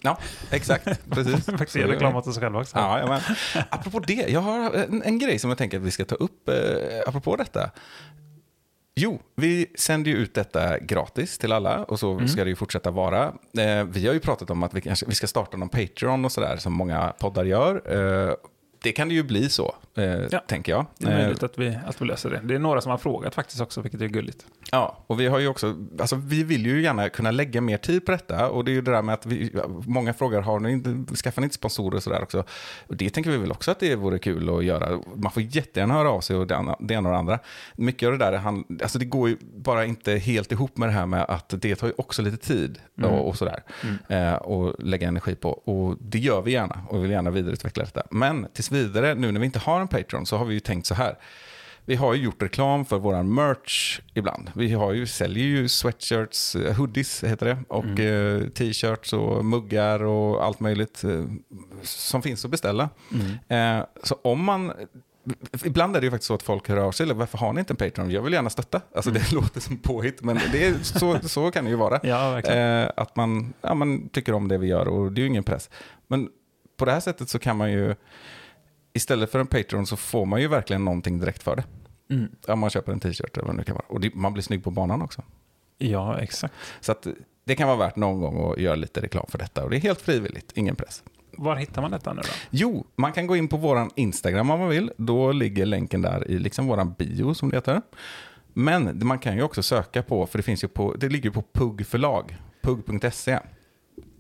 Ja, exakt. Precis. Faktiskt Så ge gör reklam åt oss själva också. Ja, ja, men, apropå det, jag har en, en grej som jag tänker att vi ska ta upp eh, apropå detta. Jo, vi sänder ju ut detta gratis till alla och så Mm. ska det ju fortsätta vara. Eh, vi har ju pratat om att vi, kanske, vi ska starta någon Patreon och sådär som många poddar gör. Eh, det kan det ju bli så, eh, Ja. tänker jag. Det är Eh, möjligt att vi, att vi löser det. Det är några som har frågat faktiskt också, vilket är gulligt. Ja, och vi har ju också, alltså vi vill ju gärna kunna lägga mer tid på detta och det är ju det där med att vi, många frågar, har ni inte, skaffar ni inte sponsorer och sådär också? Och det tänker vi väl också att det vore kul att göra. Man får jättegärna höra av sig och det ena och det andra. Mycket av det där, han, alltså det går ju bara inte helt ihop med det här med att det tar ju också lite tid Mm. och, och sådär. Eh, och lägga energi på. Och det gör vi gärna och vill gärna vidareutveckla detta. Men tills vidare, nu när vi inte har en Patreon så har vi ju tänkt så här. Vi har ju gjort reklam för våran merch ibland. Vi har ju, säljer ju sweatshirts, eh, hoodies heter det, och eh, t-shirts och muggar och allt möjligt eh, som finns att beställa. Eh, så om man... Ibland är det ju faktiskt så att folk hör av sig, eller varför har ni inte en Patreon? Jag vill gärna stötta. Alltså det låter som påhitt, men det är, så, så kan det ju vara. Ja. Eh, att man, ja, man tycker om det vi gör och det är ju ingen press. Men på det här sättet så kan man ju, istället för en Patreon så får man ju verkligen någonting direkt för det. Mm. Om man köper en t-shirt eller vad det kan vara. Och det, man blir snygg på banan också. Ja, exakt. Så att det kan vara värt någon gång att göra lite reklam för detta. Och det är helt frivilligt, ingen press. Var hittar man detta nu då? Jo, man kan gå in på våran Instagram om man vill. Då ligger länken där i liksom våran bio som det heter. Men man kan ju också söka på, för det finns ju på, det ligger ju på PUG förlag, pug.se.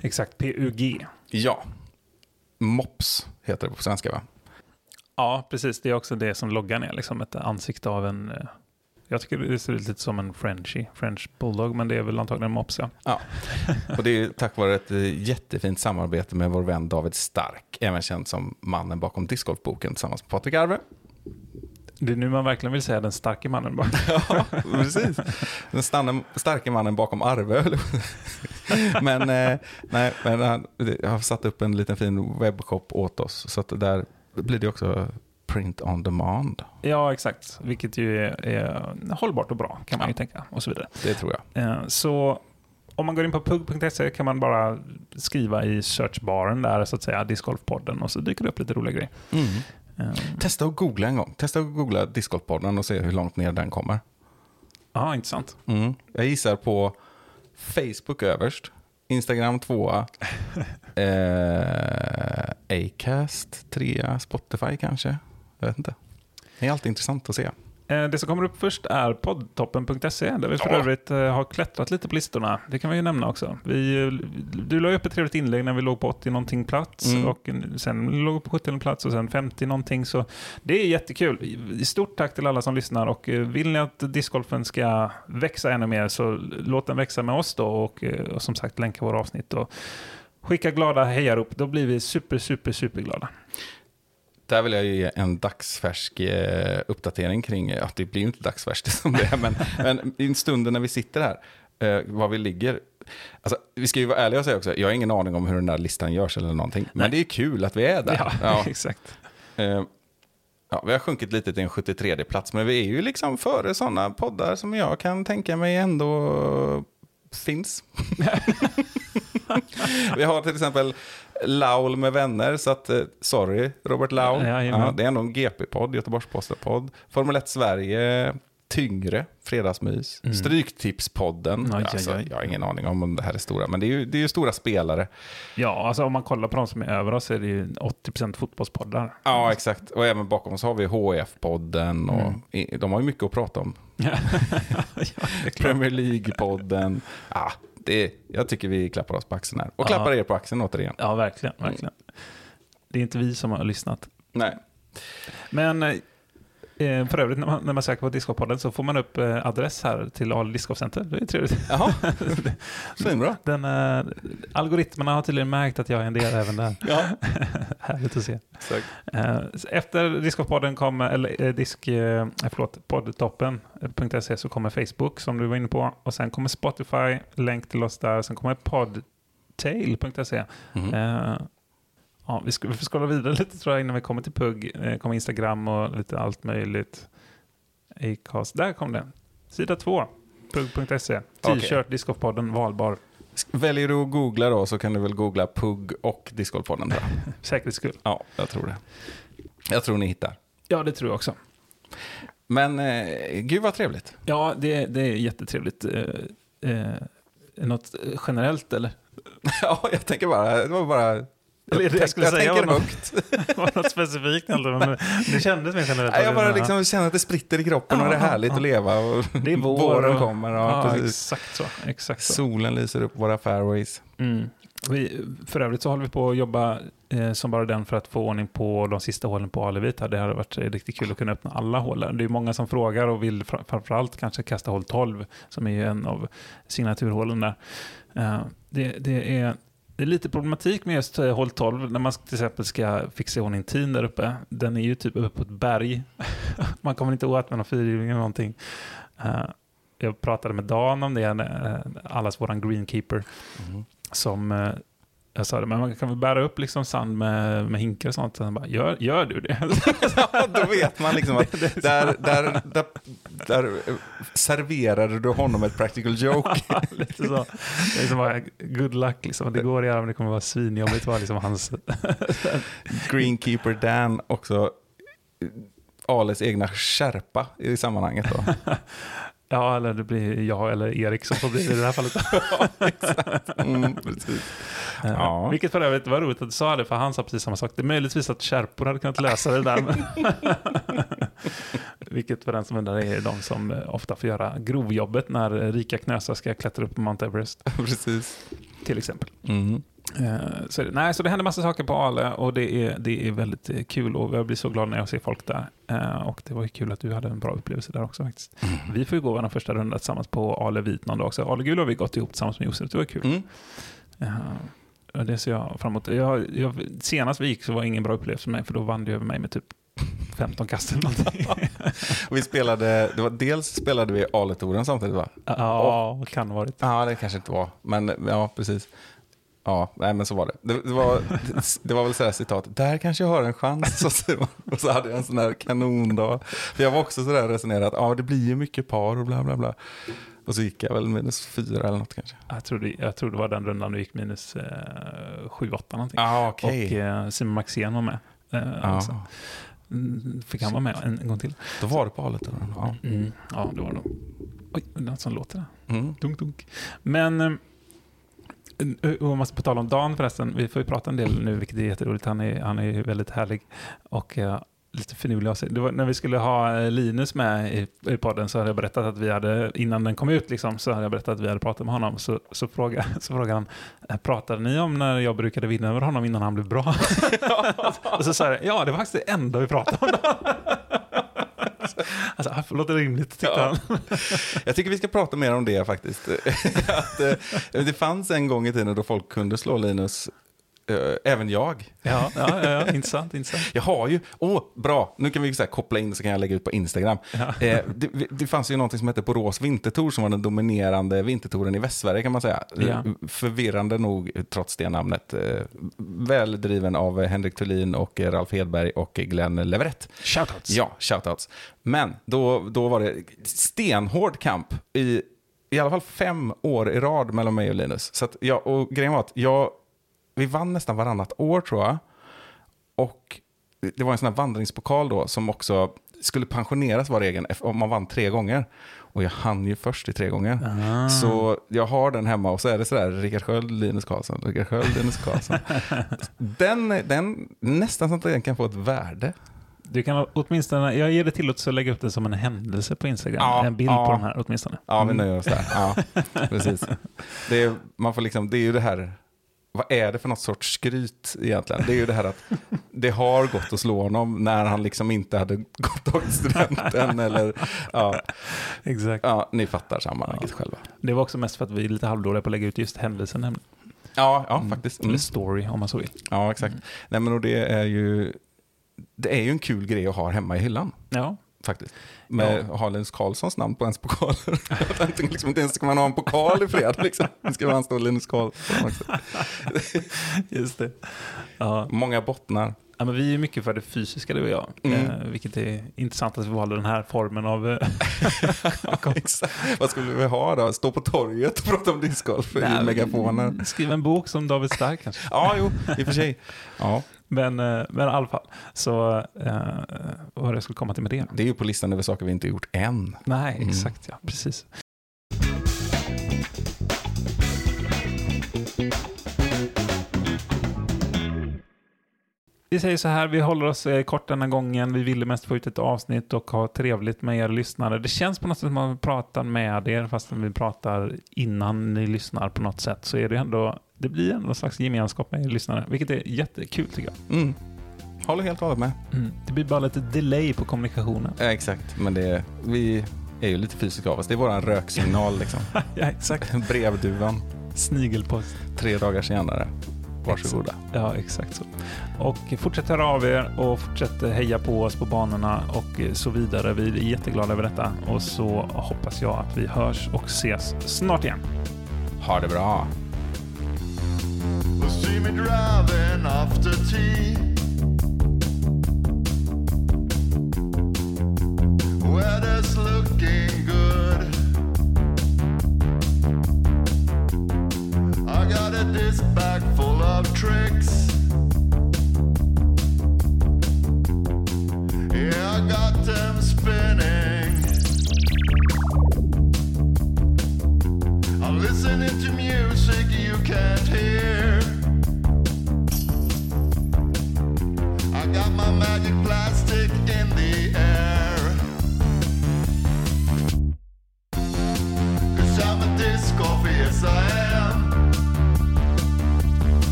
Exakt, PUG. Ja. Mops heter det på svenska va? Ja, precis. Det är också det som loggan är, liksom ett ansikte av en... eh, Jag tycker det ser ut lite som en Frenchie, French Bulldog, men det är väl antagligen en mops, ja. Ja. Och det är tack vare ett eh, jättefint samarbete med vår vän David Stark, även känd som mannen bakom discgolfboken tillsammans med Patrik Arve. Det är nu man verkligen vill säga den starke mannen bara. Ja, precis. Den stanne, starka mannen bakom Arve. men eh, nej, men han jag har satt upp en liten fin webbshop åt oss. Så att där blir det också print on demand. Ja, exakt. Vilket ju är, är hållbart och bra, kan man ju tänka. Och så vidare. Det tror jag. Eh, Så om man går in på pug.se kan man bara skriva i searchbaren där, så att säga, discgolfpodden och så dyker det upp lite roliga grejer. Eh, Testa att googla en gång. Testa att googla discgolfpodden och se hur långt ner den kommer. Ja, intressant. Mm. Jag gissar på Facebook överst, Instagram tvåa, eh, Acast trea, Spotify kanske. Jag vet inte. Det är alltid intressant att se. Eh, Det som kommer upp först är poddtoppen.se, där vi för Ja. övrigt eh, har klättrat lite på listorna. Det kan vi ju nämna också. Vi, eh, du la upp ett trevligt inlägg när vi låg på 80 någonting plats Mm. och sen låg vi på 70 plats och sen 50 någonting. Så det är jättekul. Stort tack till alla som lyssnar och vill ni att discgolfen ska växa ännu mer så låt den växa med oss då och, och som sagt länka våra avsnitt och skicka glada hejarop. Då blir vi super, super, superglada. Där vill jag ju ge en dagsfärsk eh, uppdatering kring, att det blir ju inte dagsfärskt som det är, men, men i stunden när vi sitter här, eh, var vi ligger, alltså, vi ska ju vara ärliga och säga också, jag har ingen aning om hur den där listan görs eller någonting, men Nej. det är kul att vi är där. Ja, Ja. exakt. Eh, ja, vi har sjunkit lite till en 73 plats, men vi är ju liksom före sådana poddar som jag kan tänka mig ändå finns. vi har till exempel Laul med vänner, så att, eh, sorry Robert Laul. Jajamän. Ja, det är ändå en GP-podd, Göteborgs-Posten-podd. Formel 1 Sverige, Tyngre, Fredagsmys, Mm. Stryktipspodden. Aj, aj, alltså, aj. jag har ingen aning om det här är stora, men det är ju, det är ju stora spelare. Ja, alltså om man kollar på de som är över oss så är det ju 80% fotbollspoddar. Ja, exakt. Och även bakom oss har vi HF-podden och Mm. de har ju mycket att prata om. ja. Premier League-podden. Ja, det, jag tycker vi klappar oss på axeln här. Och klappar er på axeln återigen. Ja, verkligen. verkligen. Det är inte vi som har lyssnat. Nej. Men eh, för övrigt, när man, när man söker på Discopodden så får man upp eh, adress här till Ale Discop Center. Det är trevligt. Jaha, svinbra. Den, eh, algoritmerna har tydligen märkt att jag är en del även där. Ja, Härligt att se. exakt. Eh, Efter Discopodden kommer, eller eh, disk, eh, förlåt, poddtoppen.se så kommer Facebook som du var inne på. Och sen kommer Spotify, länk till oss där. Sen kommer podtail.se. Mhm. Eh, ja, vi ska vi får scrolla vidare lite tror jag innan vi kommer till PUG. Eh, kommer Instagram och lite allt möjligt. Acast, där kom det. Sida 2, pug.se. T-shirt, Discopodden, valbar. Väljer du att googla då så kan du väl googla PUG och jag. Säkerhets skull. Ja, jag tror det. Jag tror ni hittar. Ja, det tror jag också. Men eh, gud vad trevligt. Ja, det, det är jättetrevligt. Eh, eh, något generellt eller? ja, jag tänker bara, det var bara... Eller det jag skulle jag säga tänker var något- högt. var något specifikt men det kändes mer generellt. Jag bara liksom känner att det spritter i kroppen och det är härligt ja. att leva. Och Det är vår våren kommer. Ja, exakt så. Exakt så. Solen lyser upp våra fairways. Mm. Vi, för övrigt så håller vi på att jobba eh, som bara den för att få ordning på de sista hålen på Alevit. Det hade varit riktigt kul att kunna öppna alla hål där. Det är många som frågar och vill fra- framförallt kanske kasta hål 12 som är ju en av signaturhålen där. Eh, det, det, är, det är lite problematik med just eh, hål 12 när man till exempel ska fixa i ordning team där uppe. Den är ju typ uppe på ett berg. man kommer inte åt med någon fyrhjuling eller någonting. Eh, jag pratade med Dan om det, eh, allas våran greenkeeper som eh, jag sa det, men man kan väl bära upp liksom sand med, med hinkar och sånt. Så han bara, gör, gör du det? Ja, då vet man liksom att där, där, där, där eh, serverade du honom ett practical joke. Lite så. Det är liksom bara, good luck, liksom. det går att göra men det kommer vara svinjobbigt var liksom hans... Greenkeeper Dan också eh, Ales egna skärpa i sammanhanget. Då. Ja, eller det blir jag eller Erik som får bli det i det här fallet. Mm, precis. Ja. Ja. Vilket för övrigt var roligt att du sa det, för han sa precis samma sak. Det är möjligtvis att kärpor hade kunnat lösa det där. Men Vilket för den som undrar är de som eh, ofta får göra grovjobbet när rika knösar ska klättra upp på Mount Everest, precis. till exempel. Mm. Eh, Så, nej, så det händer massa saker på Ale och det är, det är väldigt eh, kul och jag blir så glad när jag ser folk där. Eh, Och det var ju kul att du hade en bra upplevelse där också faktiskt. Vi får ju gå vår första runda tillsammans på Ale Vit någon dag också. Ale Gul har vi gått ihop tillsammans med Josef, det var kul. Mm. Och det ser jag fram emot. Jag, jag, senast vi gick så var det ingen bra upplevelse för mig för då vann du över mig med typ 15 kast eller någonting. Och vi spelade, det var, dels spelade vi Aletouren samtidigt va? ja, kan ha varit. Ja, det kanske inte var, men ja, precis. Ja, nej, men så var det. Det, det, var, det var väl så här citat, där kanske jag har en chans. Så, och så hade jag en sån här kanondag. För jag var också så där resonerat, ja det blir ju mycket par och bla bla bla. Och så gick jag väl minus fyra eller något kanske. Jag tror, det, jag tror det var den rundan du gick minus eh, 7-8 någonting. Ja, Och eh, Simon Maxén var med. Eh, också. Ja, Mm, Fick han vara med en, en gång till? då var det på Aletouren. Ja. Mm. Ja, det var det. Oj, det är något som låter där. Mm. Dunk, dunk. Men, eh, Eh, och man ska på tal om Dan förresten, vi får ju prata en del nu, vilket är jätteroligt. Han är, han är väldigt härlig och uh, lite finurlig av sig. Det var, när vi skulle ha eh, Linus med i, i podden så hade jag berättat att vi hade, innan den kom ut, liksom, så hade jag berättat att vi hade pratat med honom. Så, så, fråga, så frågade han, pratade ni om när jag brukade vinna över honom innan han blev bra? och så sa jag, ja det var faktiskt det enda vi pratade om. alltså, det låter rimligt, tyckte Ja. han. Jag tycker vi ska prata mer om det faktiskt. att, eh, det fanns en gång i tiden då folk kunde slå Linus eh, även jag. Ja, ja, ja, ja. intressant, intressant. Jag har ju, åh, bra, nu kan vi så koppla in så kan jag lägga ut på Instagram. Ja. Eh, det, det fanns ju någonting som hette Borås Vintertour som var den dominerande vintertouren i Västsverige kan man säga. Ja. Eh, Förvirrande nog trots det namnet. Eh, väl driven av Henrik Thulin och Ralf Hedberg och Glenn Leverett. Shoutouts. Ja, shoutouts. Men då, då var det stenhård kamp i i alla fall fem år i rad mellan mig och Linus. Så att jag, och grejen var att jag, vi vann nästan varannat år tror jag. Och det var en sån här vandringspokal då som också skulle pensioneras var egen om man vann tre gånger. Och jag hann ju först i tre gånger. Ah. Så jag har den hemma och så är det sådär, Rickard Sköld, Linus Karlsson, Rickard Sköld, Linus Karlsson. den, den, nästan så att den kan få ett värde. Du kan åtminstone, jag ger dig tillåtelse att lägga upp det som en händelse på Instagram. Ja, en bild ja. på den här åtminstone. Ja, vi Mm. nöjer oss där. Ja, precis. Det är, man får liksom, det är ju det här, vad är det för något sorts skryt egentligen? Det är ju det här att det har gått att slå honom när han liksom inte hade gått tagit studenten. Eller, ja, Exakt. ja, ni fattar sammanhanget själva. Det var också mest för att vi är lite halvdåliga på att lägga ut just händelsen. nämligen. Ja, ja Mm. faktiskt. Eller Mm. story om man så vill. Ja, exakt. Nej, men och det är ju, det är ju en kul grej att ha hemma i hyllan. Ja, Faktiskt. Med ja. Linus Karlssons namn på ens pokaler. Jag tänkte liksom inte ens ska man ha en pokal i fred. Liksom. Ska man stå Linus Karlsson också. just det. Ja. Många bottnar. Ja, men vi är mycket för det fysiska du och jag. Mm. Eh, vilket är intressant att vi valde den här formen av... eh. Vad skulle vi ha då? Stå på torget och prata om discgolf i megafoner? Skriva en bok som David Stark kanske. Ja, jo, i och för sig. Ja, Men, eh, men i alla fall. Så eh, vad jag skulle komma till med det? det är ju på listan över saker vi inte gjort än. Nej, Mm. exakt ja. Precis. Vi säger så här, vi håller oss eh, kort denna gången. Vi ville mest få ut ett avsnitt och ha trevligt med er lyssnare. Det känns på något sätt som att man pratar med er, fast vi pratar innan ni lyssnar på något sätt, så är det ändå, det blir en slags gemenskap med er lyssnare, vilket är jättekul tycker jag. Mm. Håller helt och hållet med. Det blir bara lite delay på kommunikationen. Ja, exakt, men det, vi är ju lite fysiska av oss. Det är våran röksignal liksom. ja, exakt. Brevduvan, Snigelpost. tre dagar senare. Varsågoda. Ja, exakt så. Och fortsätt höra av er och fortsätt heja på oss på banorna och så vidare. Vi är jätteglada över detta och så hoppas jag att vi hörs och ses snart igen. Ha det bra. See me driving after tea. Weather's looking good. I got a disc bag full of tricks.